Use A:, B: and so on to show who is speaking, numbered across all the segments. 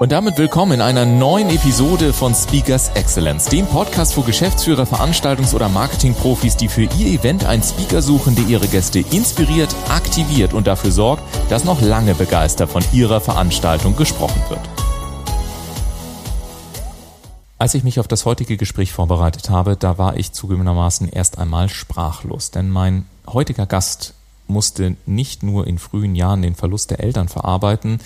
A: Und damit willkommen in einer neuen Episode von Speakers Excellence, dem Podcast für Geschäftsführer, Veranstaltungs- oder Marketingprofis, die für ihr Event einen Speaker suchen, der ihre Gäste inspiriert, aktiviert und dafür sorgt, dass noch lange begeistert von ihrer Veranstaltung gesprochen wird. Als ich mich auf das heutige Gespräch vorbereitet habe, da war ich zugegebenermaßen erst einmal sprachlos, denn mein heutiger Gast musste nicht nur in frühen Jahren den Verlust der Eltern verarbeiten,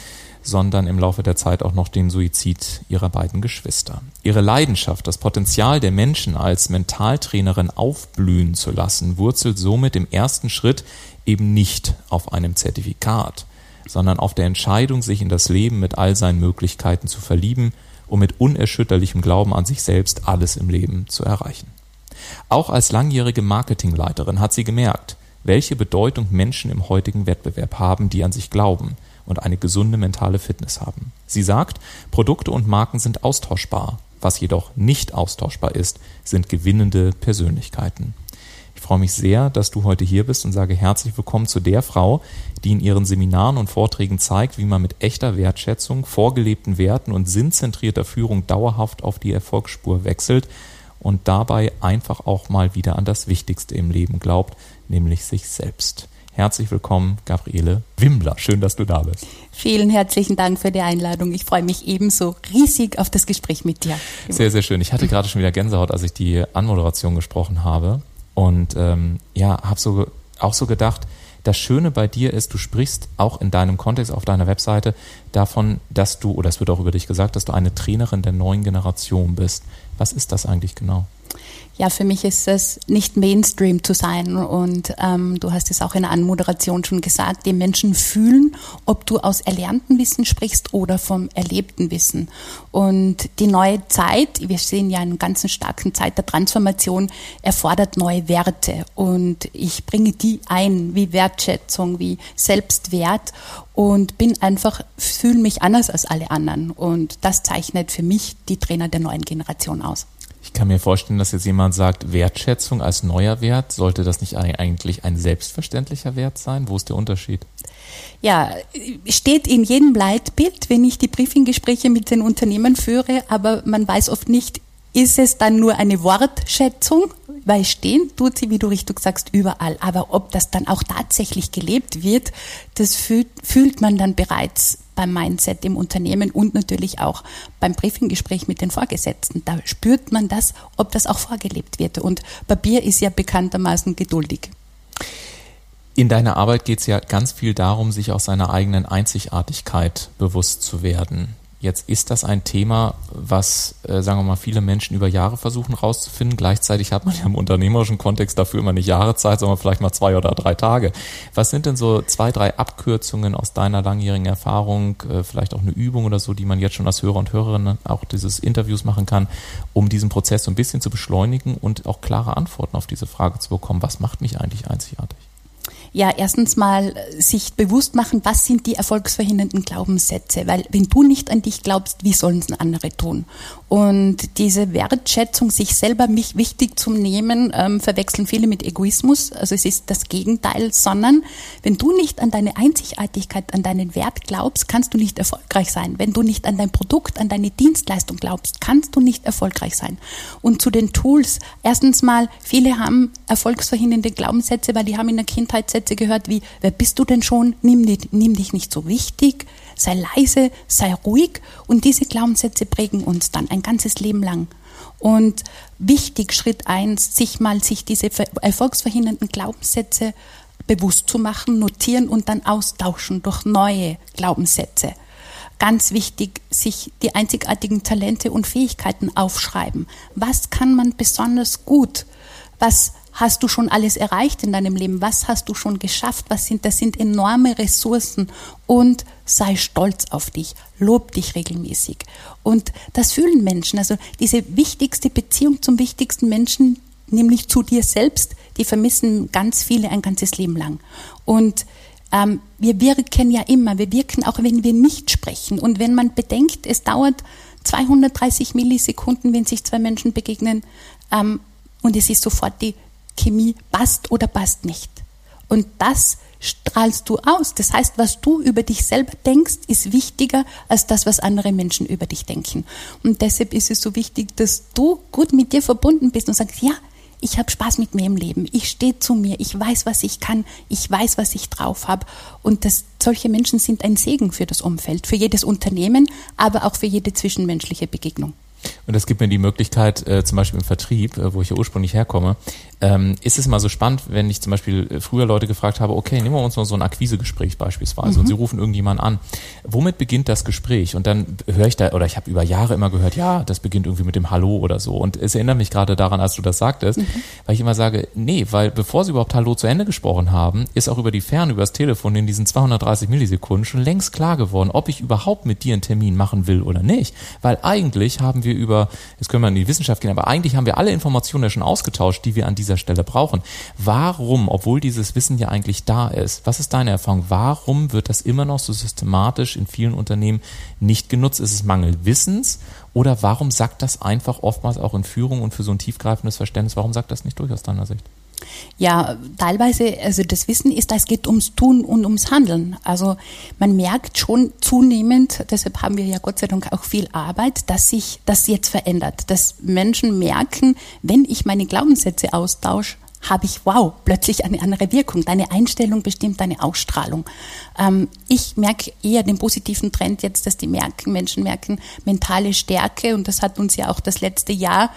A: sondern im Laufe der Zeit auch noch den Suizid ihrer beiden Geschwister. Ihre Leidenschaft, das Potenzial der Menschen als Mentaltrainerin aufblühen zu lassen, wurzelt somit im ersten Schritt eben nicht auf einem Zertifikat, sondern auf der Entscheidung, sich in das Leben mit all seinen Möglichkeiten zu verlieben und mit unerschütterlichem Glauben an sich selbst alles im Leben zu erreichen. Auch als langjährige Marketingleiterin hat sie gemerkt, welche Bedeutung Menschen im heutigen Wettbewerb haben, die an sich glauben – und eine gesunde mentale Fitness haben. Sie sagt, Produkte und Marken sind austauschbar. Was jedoch nicht austauschbar ist, sind gewinnende Persönlichkeiten. Ich freue mich sehr, dass du heute hier bist und sage herzlich willkommen zu der Frau, die in ihren Seminaren und Vorträgen zeigt, wie man mit echter Wertschätzung, vorgelebten Werten und sinnzentrierter Führung dauerhaft auf die Erfolgsspur wechselt und dabei einfach auch mal wieder an das Wichtigste im Leben glaubt, nämlich sich selbst. Herzlich willkommen, Gabriele Wimbler. Schön, dass du da bist.
B: Vielen herzlichen Dank für die Einladung. Ich freue mich ebenso riesig auf das Gespräch mit dir.
A: Sehr, sehr schön. Ich hatte gerade schon wieder Gänsehaut, als ich die Anmoderation gesprochen habe. Und ähm, ja, habe so auch so gedacht, das Schöne bei dir ist, du sprichst auch in deinem Kontext auf deiner Webseite davon, dass du, oder es wird auch über dich gesagt, dass du eine Trainerin der neuen Generation bist. Was ist das eigentlich genau?
B: Ja, für mich ist es nicht Mainstream zu sein. Und ähm, du hast es auch in der Anmoderation schon gesagt, die Menschen fühlen, ob du aus erlernten Wissen sprichst oder vom erlebten Wissen. Und die neue Zeit, wir sehen ja einen ganzen starken Zeit der Transformation, erfordert neue Werte. Und ich bringe die ein, wie Wertschätzung, wie Selbstwert und bin einfach, fühle mich anders als alle anderen. Und das zeichnet für mich die Trainer der neuen Generation aus.
A: Ich kann mir vorstellen, dass jetzt jemand sagt, Wertschätzung als neuer Wert, sollte das nicht eigentlich ein selbstverständlicher Wert sein? Wo ist der Unterschied?
B: Ja, steht in jedem Leitbild, wenn ich die Briefinggespräche mit den Unternehmen führe, aber man weiß oft nicht, ist es dann nur eine Wortschätzung, weil stehen tut sie, wie du richtig sagst, überall. Aber ob das dann auch tatsächlich gelebt wird, das fühlt, fühlt man dann bereits beim Mindset im Unternehmen und natürlich auch beim Briefinggespräch mit den Vorgesetzten. Da spürt man das, ob das auch vorgelebt wird. Und Papier ist ja bekanntermaßen geduldig.
A: In deiner Arbeit geht es ja ganz viel darum, sich aus seiner eigenen Einzigartigkeit bewusst zu werden. Jetzt ist das ein Thema, was, äh, sagen wir mal, viele Menschen über Jahre versuchen rauszufinden. Gleichzeitig hat man ja im unternehmerischen Kontext dafür immer nicht Jahre Zeit, sondern vielleicht mal zwei oder drei Tage. Was sind denn so zwei, drei Abkürzungen aus deiner langjährigen Erfahrung, äh, vielleicht auch eine Übung oder so, die man jetzt schon als Hörer und Hörerin auch dieses Interviews machen kann, um diesen Prozess so ein bisschen zu beschleunigen und auch klare Antworten auf diese Frage zu bekommen, was macht mich eigentlich einzigartig?
B: Ja, erstens mal äh, sich bewusst machen, was sind die erfolgsverhindernden Glaubenssätze, weil wenn du nicht an dich glaubst, wie sollen es andere tun? Und diese Wertschätzung, sich selber mich wichtig zu nehmen, ähm, verwechseln viele mit Egoismus. Also es ist das Gegenteil, sondern wenn du nicht an deine Einzigartigkeit, an deinen Wert glaubst, kannst du nicht erfolgreich sein. Wenn du nicht an dein Produkt, an deine Dienstleistung glaubst, kannst du nicht erfolgreich sein. Und zu den Tools, erstens mal, viele haben erfolgsverhindernde Glaubenssätze, weil die haben in der Kindheit Sätze gehört wie, wer bist du denn schon? Nimm, nimm dich nicht so wichtig, sei leise, sei ruhig. Und diese Glaubenssätze prägen uns dann ein ganzes Leben lang. Und wichtig, Schritt eins, sich mal sich diese erfolgsverhindernden Glaubenssätze bewusst zu machen, notieren und dann austauschen durch neue Glaubenssätze. Ganz wichtig, sich die einzigartigen Talente und Fähigkeiten aufschreiben. Was kann man besonders gut? Was hast du schon alles erreicht in deinem Leben? Was hast du schon geschafft? Was sind, das sind enorme Ressourcen und sei stolz auf dich, lob dich regelmäßig. Und das fühlen Menschen. Also diese wichtigste Beziehung zum wichtigsten Menschen, nämlich zu dir selbst, die vermissen ganz viele ein ganzes Leben lang. Und ähm, wir wirken ja immer, wir wirken auch, wenn wir nicht sprechen. Und wenn man bedenkt, es dauert 230 Millisekunden, wenn sich zwei Menschen begegnen, ähm, und es ist sofort die Chemie, passt oder passt nicht. Und das strahlst du aus. Das heißt, was du über dich selber denkst, ist wichtiger als das, was andere Menschen über dich denken. Und deshalb ist es so wichtig, dass du gut mit dir verbunden bist und sagst, ja, ich habe Spaß mit mir im Leben, ich stehe zu mir, ich weiß, was ich kann, ich weiß, was ich drauf habe. Und das, solche Menschen sind ein Segen für das Umfeld, für jedes Unternehmen, aber auch für jede zwischenmenschliche Begegnung.
A: Und das gibt mir die Möglichkeit, äh, zum Beispiel im Vertrieb, äh, wo ich ja ursprünglich herkomme, ähm, ist es mal so spannend, wenn ich zum Beispiel äh, früher Leute gefragt habe, okay, nehmen wir uns mal so ein Akquisegespräch beispielsweise mhm. und sie rufen irgendjemanden an. Womit beginnt das Gespräch? Und dann höre ich da, oder ich habe über Jahre immer gehört, ja, das beginnt irgendwie mit dem Hallo oder so. Und es erinnert mich gerade daran, als du das sagtest, mhm. weil ich immer sage, nee, weil bevor sie überhaupt Hallo zu Ende gesprochen haben, ist auch über die Ferne, über das Telefon in diesen 230 Millisekunden schon längst klar geworden, ob ich überhaupt mit dir einen Termin machen will oder nicht. Weil eigentlich haben wir über, jetzt können wir in die Wissenschaft gehen, aber eigentlich haben wir alle Informationen ja schon ausgetauscht, die wir an dieser Stelle brauchen. Warum, obwohl dieses Wissen ja eigentlich da ist, was ist deine Erfahrung? Warum wird das immer noch so systematisch in vielen Unternehmen nicht genutzt? Ist es Mangel Wissens oder warum sagt das einfach oftmals auch in Führung und für so ein tiefgreifendes Verständnis, warum sagt das nicht durch aus deiner Sicht?
B: Ja, teilweise, also das Wissen ist, es geht ums Tun und ums Handeln. Also man merkt schon zunehmend, deshalb haben wir ja Gott sei Dank auch viel Arbeit, dass sich das jetzt verändert, dass Menschen merken, wenn ich meine Glaubenssätze austausche, habe ich, wow, plötzlich eine andere Wirkung. Deine Einstellung bestimmt deine Ausstrahlung. Ähm, ich merke eher den positiven Trend jetzt, dass die merken, Menschen merken mentale Stärke und das hat uns ja auch das letzte Jahr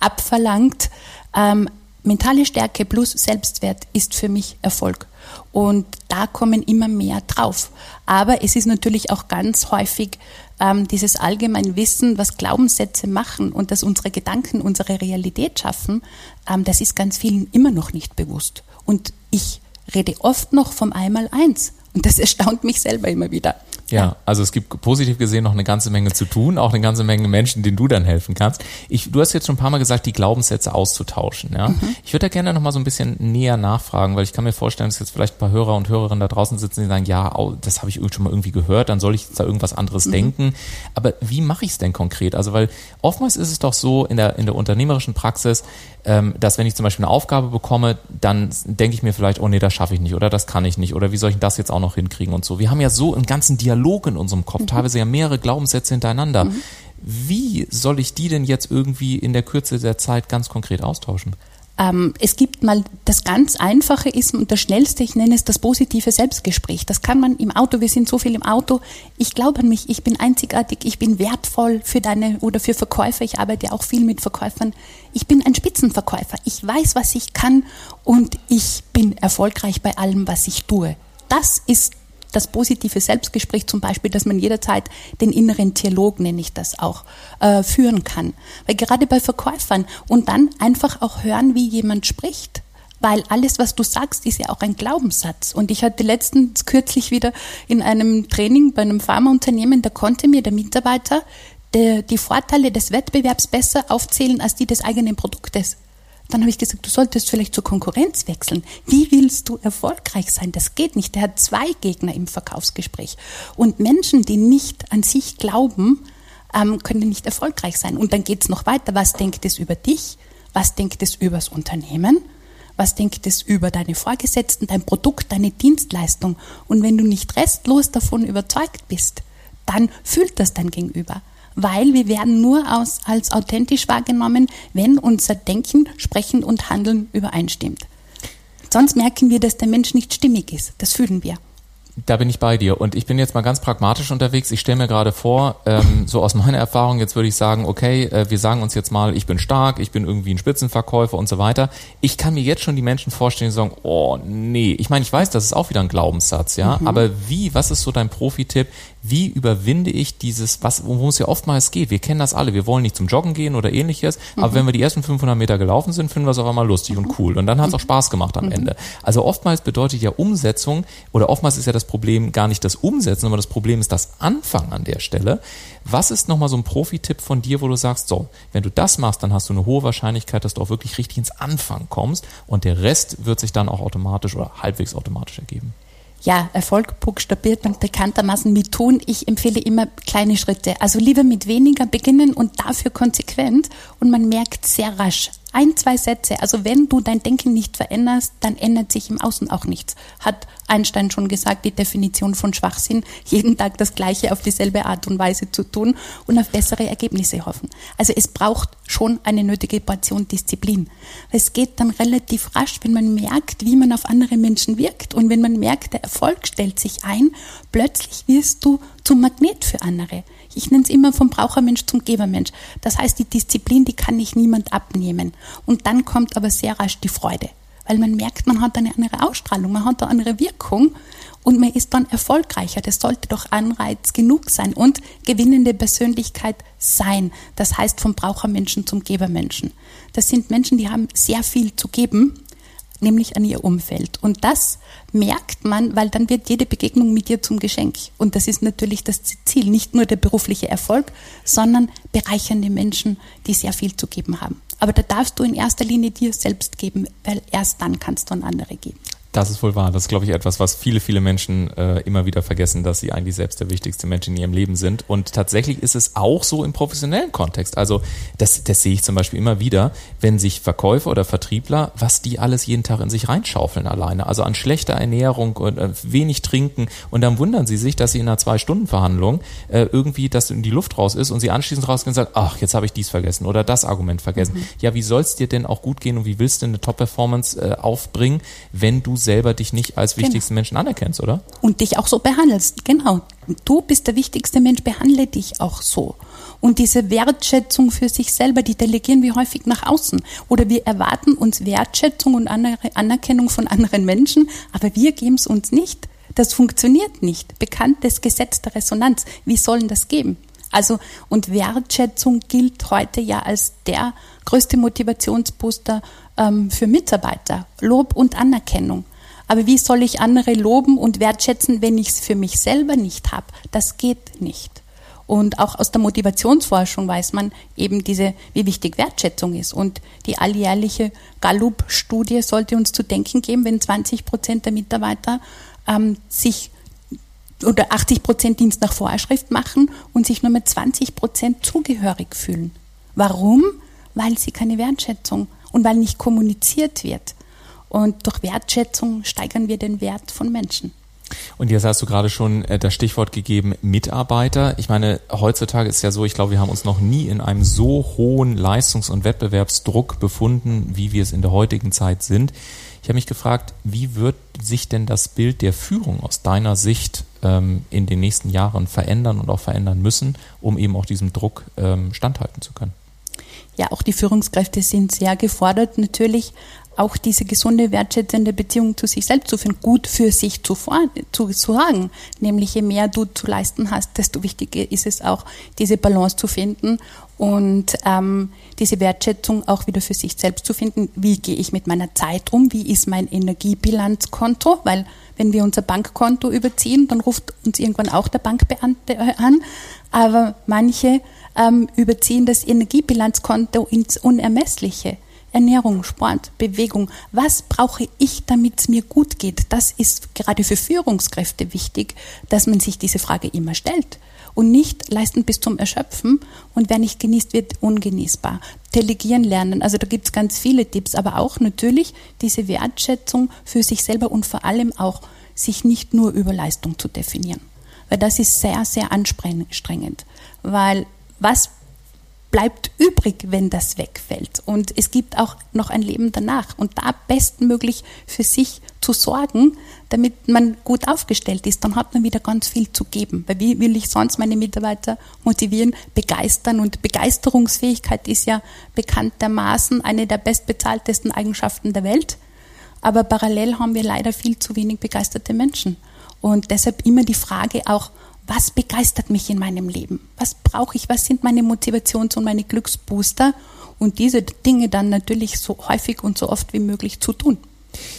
B: abverlangt. Ähm, mentale Stärke plus Selbstwert ist für mich Erfolg. Und da kommen immer mehr drauf. Aber es ist natürlich auch ganz häufig ähm, dieses allgemeine Wissen, was Glaubenssätze machen und dass unsere Gedanken unsere Realität schaffen, ähm, das ist ganz vielen immer noch nicht bewusst. Und ich rede oft noch vom Einmaleins. Und das erstaunt mich selber immer wieder.
A: Ja, also es gibt positiv gesehen noch eine ganze Menge zu tun, auch eine ganze Menge Menschen, denen du dann helfen kannst. Ich, du hast jetzt schon ein paar Mal gesagt, die Glaubenssätze auszutauschen. Ja? Mhm. Ich würde da gerne noch mal so ein bisschen näher nachfragen, weil ich kann mir vorstellen, dass jetzt vielleicht ein paar Hörer und Hörerinnen da draußen sitzen, die sagen, ja, das habe ich schon mal irgendwie gehört, dann soll ich da irgendwas anderes mhm. denken. Aber wie mache ich es denn konkret? Also weil oftmals ist es doch so in der, in der unternehmerischen Praxis, ähm, dass wenn ich zum Beispiel eine Aufgabe bekomme, dann denke ich mir vielleicht, oh nee, das schaffe ich nicht oder das kann ich nicht oder wie soll ich das jetzt auch noch hinkriegen und so. Wir haben ja so einen ganzen Dialog Dialog in unserem Kopf, mhm. teilweise ja mehrere Glaubenssätze hintereinander. Mhm. Wie soll ich die denn jetzt irgendwie in der Kürze der Zeit ganz konkret austauschen?
B: Ähm, es gibt mal das ganz Einfache ist und das Schnellste, ich nenne es das positive Selbstgespräch. Das kann man im Auto, wir sind so viel im Auto. Ich glaube an mich, ich bin einzigartig, ich bin wertvoll für deine oder für Verkäufer. Ich arbeite auch viel mit Verkäufern. Ich bin ein Spitzenverkäufer. Ich weiß, was ich kann und ich bin erfolgreich bei allem, was ich tue. Das ist das positive Selbstgespräch zum Beispiel, dass man jederzeit den inneren Dialog, nenne ich das auch, äh, führen kann. Weil gerade bei Verkäufern und dann einfach auch hören, wie jemand spricht. Weil alles, was du sagst, ist ja auch ein Glaubenssatz. Und ich hatte letztens kürzlich wieder in einem Training bei einem Pharmaunternehmen, da konnte mir der Mitarbeiter die, die Vorteile des Wettbewerbs besser aufzählen als die des eigenen Produktes. Dann habe ich gesagt, du solltest vielleicht zur Konkurrenz wechseln. Wie willst du erfolgreich sein? Das geht nicht. Der hat zwei Gegner im Verkaufsgespräch. Und Menschen, die nicht an sich glauben, ähm, können nicht erfolgreich sein. Und dann geht es noch weiter. Was denkt es über dich? Was denkt es über das Unternehmen? Was denkt es über deine Vorgesetzten, dein Produkt, deine Dienstleistung? Und wenn du nicht restlos davon überzeugt bist, dann fühlt das dein Gegenüber weil wir werden nur aus, als authentisch wahrgenommen, wenn unser Denken, Sprechen und Handeln übereinstimmt. Sonst merken wir, dass der Mensch nicht stimmig ist. Das fühlen wir.
A: Da bin ich bei dir. Und ich bin jetzt mal ganz pragmatisch unterwegs. Ich stelle mir gerade vor, ähm, so aus meiner Erfahrung, jetzt würde ich sagen, okay, äh, wir sagen uns jetzt mal, ich bin stark, ich bin irgendwie ein Spitzenverkäufer und so weiter. Ich kann mir jetzt schon die Menschen vorstellen, die sagen, oh nee. Ich meine, ich weiß, das ist auch wieder ein Glaubenssatz, ja. Mhm. Aber wie, was ist so dein Profi-Tipp? Wie überwinde ich dieses, was, worum es ja oftmals geht? Wir kennen das alle. Wir wollen nicht zum Joggen gehen oder ähnliches. Mhm. Aber wenn wir die ersten 500 Meter gelaufen sind, finden wir es auf einmal lustig mhm. und cool. Und dann hat es auch mhm. Spaß gemacht am mhm. Ende. Also oftmals bedeutet ja Umsetzung oder oftmals ist ja das Problem gar nicht das Umsetzen, sondern das Problem ist das Anfangen an der Stelle. Was ist nochmal so ein Profi-Tipp von dir, wo du sagst, so, wenn du das machst, dann hast du eine hohe Wahrscheinlichkeit, dass du auch wirklich richtig ins Anfangen kommst und der Rest wird sich dann auch automatisch oder halbwegs automatisch ergeben
B: ja, Erfolg buchstabiert man bekanntermaßen mit tun. Ich empfehle immer kleine Schritte. Also lieber mit weniger beginnen und dafür konsequent. Und man merkt sehr rasch, ein, zwei Sätze. Also wenn du dein Denken nicht veränderst, dann ändert sich im Außen auch nichts. Hat Einstein schon gesagt, die Definition von Schwachsinn, jeden Tag das Gleiche auf dieselbe Art und Weise zu tun und auf bessere Ergebnisse hoffen. Also es braucht schon eine nötige Portion Disziplin. Es geht dann relativ rasch, wenn man merkt, wie man auf andere Menschen wirkt und wenn man merkt, der Erfolg stellt sich ein, plötzlich wirst du zum Magnet für andere. Ich nenne es immer vom Brauchermensch zum Gebermensch. Das heißt, die Disziplin, die kann ich niemand abnehmen. Und dann kommt aber sehr rasch die Freude. Weil man merkt, man hat eine andere Ausstrahlung, man hat eine andere Wirkung und man ist dann erfolgreicher. Das sollte doch Anreiz genug sein und gewinnende Persönlichkeit sein. Das heißt vom Brauchermenschen zum Gebermenschen. Das sind Menschen, die haben sehr viel zu geben nämlich an ihr Umfeld. Und das merkt man, weil dann wird jede Begegnung mit ihr zum Geschenk. Und das ist natürlich das Ziel, nicht nur der berufliche Erfolg, sondern bereichernde Menschen, die sehr viel zu geben haben. Aber da darfst du in erster Linie dir selbst geben, weil erst dann kannst du an andere geben.
A: Das ist wohl wahr. Das ist, glaube ich, etwas, was viele, viele Menschen äh, immer wieder vergessen, dass sie eigentlich selbst der wichtigste Mensch in ihrem Leben sind. Und tatsächlich ist es auch so im professionellen Kontext. Also das, das sehe ich zum Beispiel immer wieder, wenn sich Verkäufer oder Vertriebler, was die alles jeden Tag in sich reinschaufeln alleine. Also an schlechter Ernährung und äh, wenig trinken. Und dann wundern sie sich, dass sie in einer Zwei-Stunden-Verhandlung äh, irgendwie, dass in die Luft raus ist und sie anschließend rausgehen und sagen, ach, jetzt habe ich dies vergessen oder das Argument vergessen. Mhm. Ja, wie soll es dir denn auch gut gehen und wie willst du eine Top-Performance äh, aufbringen, wenn du selber dich nicht als genau. wichtigsten genau. Menschen anerkennst, oder?
B: Und dich auch so behandelst. Genau. Du bist der wichtigste Mensch, behandle dich auch so. Und diese Wertschätzung für sich selber, die delegieren wir häufig nach außen. Oder wir erwarten uns Wertschätzung und Anerkennung von anderen Menschen, aber wir geben es uns nicht. Das funktioniert nicht. Bekanntes Gesetz der Resonanz. Wie sollen das geben? Also, und Wertschätzung gilt heute ja als der größte Motivationsbooster ähm, für Mitarbeiter. Lob und Anerkennung. Aber wie soll ich andere loben und wertschätzen, wenn ich es für mich selber nicht habe? Das geht nicht. Und auch aus der Motivationsforschung weiß man eben diese, wie wichtig Wertschätzung ist. Und die alljährliche Gallup-Studie sollte uns zu denken geben, wenn 20 Prozent der Mitarbeiter ähm, sich oder 80 Prozent Dienst nach Vorschrift machen und sich nur mit 20 Prozent zugehörig fühlen. Warum? Weil sie keine Wertschätzung und weil nicht kommuniziert wird. Und durch Wertschätzung steigern wir den Wert von Menschen.
A: Und jetzt hast du gerade schon äh, das Stichwort gegeben, Mitarbeiter. Ich meine, heutzutage ist ja so, ich glaube, wir haben uns noch nie in einem so hohen Leistungs- und Wettbewerbsdruck befunden, wie wir es in der heutigen Zeit sind. Ich habe mich gefragt, wie wird sich denn das Bild der Führung aus deiner Sicht ähm, in den nächsten Jahren verändern und auch verändern müssen, um eben auch diesem Druck ähm, standhalten zu können?
B: Ja, auch die Führungskräfte sind sehr gefordert, natürlich auch diese gesunde, wertschätzende Beziehung zu sich selbst zu finden, gut für sich zu, zu sorgen. Nämlich je mehr du zu leisten hast, desto wichtiger ist es auch, diese Balance zu finden und ähm, diese Wertschätzung auch wieder für sich selbst zu finden. Wie gehe ich mit meiner Zeit um? Wie ist mein Energiebilanzkonto? Weil wenn wir unser Bankkonto überziehen, dann ruft uns irgendwann auch der Bankbeamte an. Aber manche ähm, überziehen das Energiebilanzkonto ins Unermessliche. Ernährung, Sport, Bewegung. Was brauche ich, damit es mir gut geht? Das ist gerade für Führungskräfte wichtig, dass man sich diese Frage immer stellt. Und nicht leisten bis zum Erschöpfen und wer nicht genießt, wird ungenießbar. Delegieren lernen, also da gibt es ganz viele Tipps, aber auch natürlich diese Wertschätzung für sich selber und vor allem auch sich nicht nur über Leistung zu definieren. Weil das ist sehr, sehr anstrengend. Weil was bleibt übrig, wenn das wegfällt. Und es gibt auch noch ein Leben danach. Und da bestmöglich für sich zu sorgen, damit man gut aufgestellt ist, dann hat man wieder ganz viel zu geben. Weil wie will ich sonst meine Mitarbeiter motivieren, begeistern? Und Begeisterungsfähigkeit ist ja bekanntermaßen eine der bestbezahltesten Eigenschaften der Welt. Aber parallel haben wir leider viel zu wenig begeisterte Menschen. Und deshalb immer die Frage auch, was begeistert mich in meinem Leben? Was brauche ich? Was sind meine Motivations- und meine Glücksbooster? Und diese Dinge dann natürlich so häufig und so oft wie möglich zu tun.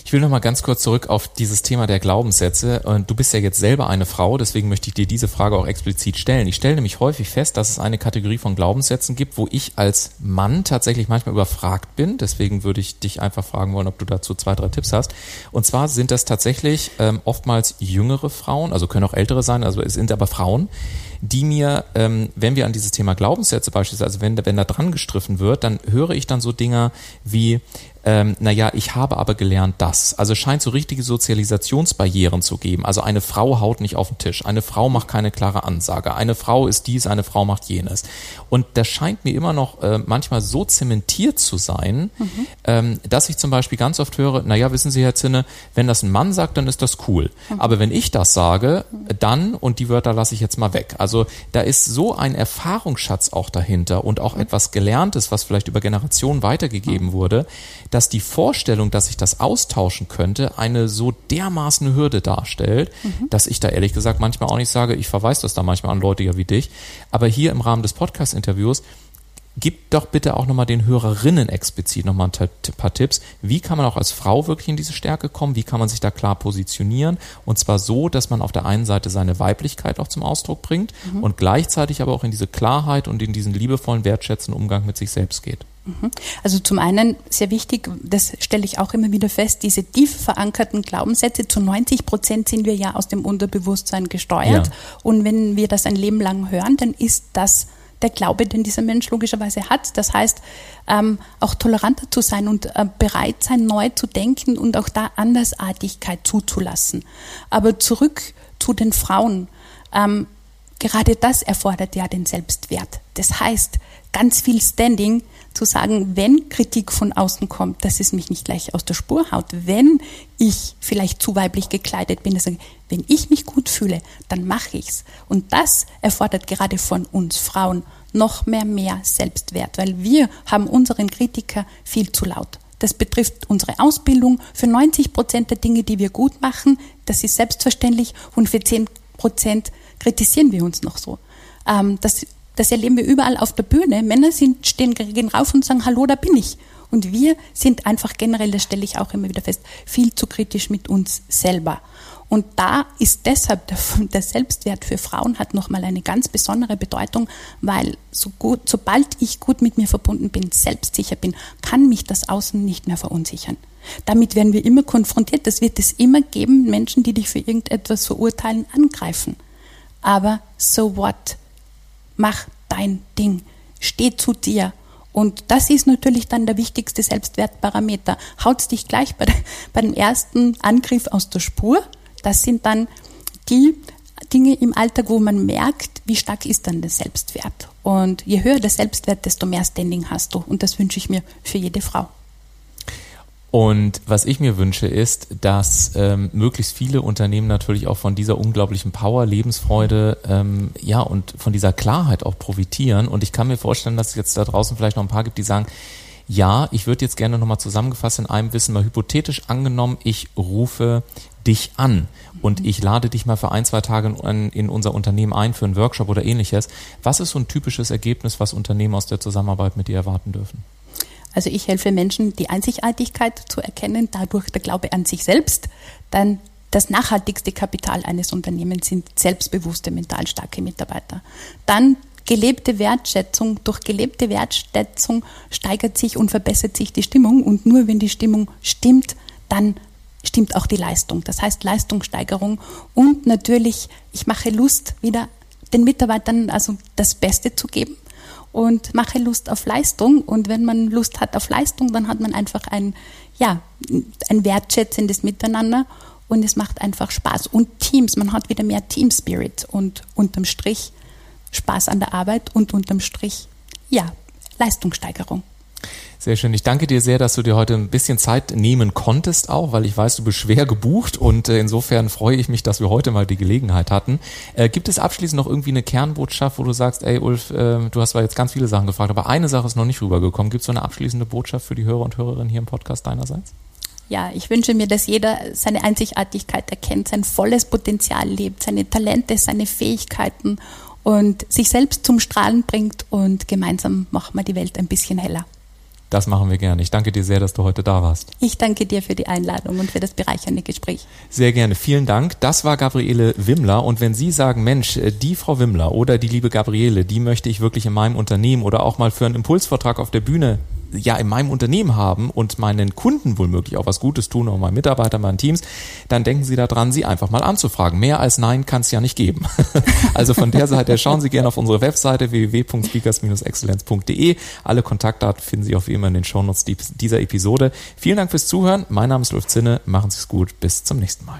A: Ich will noch mal ganz kurz zurück auf dieses Thema der Glaubenssätze. Und du bist ja jetzt selber eine Frau, deswegen möchte ich dir diese Frage auch explizit stellen. Ich stelle nämlich häufig fest, dass es eine Kategorie von Glaubenssätzen gibt, wo ich als Mann tatsächlich manchmal überfragt bin. Deswegen würde ich dich einfach fragen wollen, ob du dazu zwei, drei Tipps hast. Und zwar sind das tatsächlich ähm, oftmals jüngere Frauen, also können auch ältere sein, also es sind aber Frauen, die mir, ähm, wenn wir an dieses Thema Glaubenssätze beispielsweise, also wenn, wenn da dran gestriffen wird, dann höre ich dann so Dinge wie, ähm, naja, ich habe aber gelernt das. Also es scheint so richtige Sozialisationsbarrieren zu geben. Also eine Frau haut nicht auf den Tisch, eine Frau macht keine klare Ansage, eine Frau ist dies, eine Frau macht jenes. Und das scheint mir immer noch äh, manchmal so zementiert zu sein, mhm. ähm, dass ich zum Beispiel ganz oft höre, naja, wissen Sie, Herr Zinne, wenn das ein Mann sagt, dann ist das cool. Mhm. Aber wenn ich das sage, dann, und die Wörter lasse ich jetzt mal weg. Also da ist so ein Erfahrungsschatz auch dahinter und auch mhm. etwas Gelerntes, was vielleicht über Generationen weitergegeben mhm. wurde, dass die Vorstellung, dass ich das austauschen könnte, eine so dermaßen Hürde darstellt, mhm. dass ich da ehrlich gesagt manchmal auch nicht sage, ich verweise das da manchmal an Leute ja wie dich. Aber hier im Rahmen des Podcast-Interviews gib doch bitte auch nochmal den Hörerinnen explizit nochmal ein paar Tipps. Wie kann man auch als Frau wirklich in diese Stärke kommen? Wie kann man sich da klar positionieren? Und zwar so, dass man auf der einen Seite seine Weiblichkeit auch zum Ausdruck bringt mhm. und gleichzeitig aber auch in diese Klarheit und in diesen liebevollen, wertschätzenden Umgang mit sich selbst geht.
B: Mhm. Also zum einen sehr wichtig, das stelle ich auch immer wieder fest, diese tief verankerten Glaubenssätze, zu 90 Prozent sind wir ja aus dem Unterbewusstsein gesteuert. Ja. Und wenn wir das ein Leben lang hören, dann ist das der Glaube, den dieser Mensch logischerweise hat. Das heißt, ähm, auch toleranter zu sein und äh, bereit sein, neu zu denken und auch da Andersartigkeit zuzulassen. Aber zurück zu den Frauen. Ähm, gerade das erfordert ja den Selbstwert. Das heißt, ganz viel Standing zu sagen, wenn Kritik von außen kommt, dass es mich nicht gleich aus der Spur haut. Wenn ich vielleicht zu weiblich gekleidet bin, dass ich, wenn ich mich gut fühle, dann mache ich's. Und das erfordert gerade von uns Frauen noch mehr mehr Selbstwert, weil wir haben unseren Kritiker viel zu laut. Das betrifft unsere Ausbildung. Für 90 Prozent der Dinge, die wir gut machen, das ist selbstverständlich. Und für 10 Prozent kritisieren wir uns noch so. Ähm, das das erleben wir überall auf der Bühne. Männer sind, stehen, gehen rauf und sagen, hallo, da bin ich. Und wir sind einfach generell, das stelle ich auch immer wieder fest, viel zu kritisch mit uns selber. Und da ist deshalb der, der Selbstwert für Frauen hat nochmal eine ganz besondere Bedeutung, weil so gut, sobald ich gut mit mir verbunden bin, selbstsicher bin, kann mich das Außen nicht mehr verunsichern. Damit werden wir immer konfrontiert. Das wird es immer geben, Menschen, die dich für irgendetwas verurteilen, angreifen. Aber so what? Mach dein Ding, steh zu dir. Und das ist natürlich dann der wichtigste Selbstwertparameter. Haut's dich gleich bei, bei dem ersten Angriff aus der Spur. Das sind dann die Dinge im Alltag, wo man merkt, wie stark ist dann der Selbstwert. Und je höher der Selbstwert, desto mehr Standing hast du. Und das wünsche ich mir für jede Frau.
A: Und was ich mir wünsche, ist, dass ähm, möglichst viele Unternehmen natürlich auch von dieser unglaublichen Power, Lebensfreude, ähm, ja, und von dieser Klarheit auch profitieren. Und ich kann mir vorstellen, dass es jetzt da draußen vielleicht noch ein paar gibt, die sagen, ja, ich würde jetzt gerne nochmal zusammengefasst in einem Wissen, mal hypothetisch angenommen, ich rufe dich an und ich lade dich mal für ein, zwei Tage in, in unser Unternehmen ein für einen Workshop oder ähnliches. Was ist so ein typisches Ergebnis, was Unternehmen aus der Zusammenarbeit mit dir erwarten dürfen?
B: Also ich helfe Menschen, die Einzigartigkeit zu erkennen, dadurch der Glaube an sich selbst. Dann das nachhaltigste Kapital eines Unternehmens sind selbstbewusste, mental starke Mitarbeiter. Dann gelebte Wertschätzung. Durch gelebte Wertschätzung steigert sich und verbessert sich die Stimmung. Und nur wenn die Stimmung stimmt, dann stimmt auch die Leistung. Das heißt Leistungssteigerung. Und natürlich, ich mache Lust, wieder den Mitarbeitern also das Beste zu geben und mache Lust auf Leistung. Und wenn man Lust hat auf Leistung, dann hat man einfach ein, ja, ein wertschätzendes Miteinander und es macht einfach Spaß. Und Teams, man hat wieder mehr Team Spirit und unterm Strich Spaß an der Arbeit und unterm Strich Ja, Leistungssteigerung.
A: Sehr schön. Ich danke dir sehr, dass du dir heute ein bisschen Zeit nehmen konntest auch, weil ich weiß, du bist schwer gebucht und äh, insofern freue ich mich, dass wir heute mal die Gelegenheit hatten. Äh, gibt es abschließend noch irgendwie eine Kernbotschaft, wo du sagst, ey Ulf, äh, du hast zwar jetzt ganz viele Sachen gefragt, aber eine Sache ist noch nicht rübergekommen. Gibt es so eine abschließende Botschaft für die Hörer und Hörerinnen hier im Podcast deinerseits?
B: Ja, ich wünsche mir, dass jeder seine Einzigartigkeit erkennt, sein volles Potenzial lebt, seine Talente, seine Fähigkeiten und sich selbst zum Strahlen bringt und gemeinsam machen wir die Welt ein bisschen heller.
A: Das machen wir gerne. Ich danke dir sehr, dass du heute da warst.
B: Ich danke dir für die Einladung und für das bereichernde Gespräch.
A: Sehr gerne. Vielen Dank. Das war Gabriele Wimmler. Und wenn Sie sagen, Mensch, äh, die Frau Wimmler oder die liebe Gabriele, die möchte ich wirklich in meinem Unternehmen oder auch mal für einen Impulsvortrag auf der Bühne ja in meinem Unternehmen haben und meinen Kunden wohlmöglich auch was Gutes tun, oder meinen Mitarbeitern, meinen Teams, dann denken Sie daran, sie einfach mal anzufragen. Mehr als Nein kann es ja nicht geben. also von der Seite schauen Sie gerne auf unsere Webseite www.speakers-excellence.de. Alle Kontaktdaten finden Sie auch wie immer in den Shownotes dieser Episode. Vielen Dank fürs Zuhören. Mein Name ist Ulf Zinne. Machen Sie es gut. Bis zum nächsten Mal.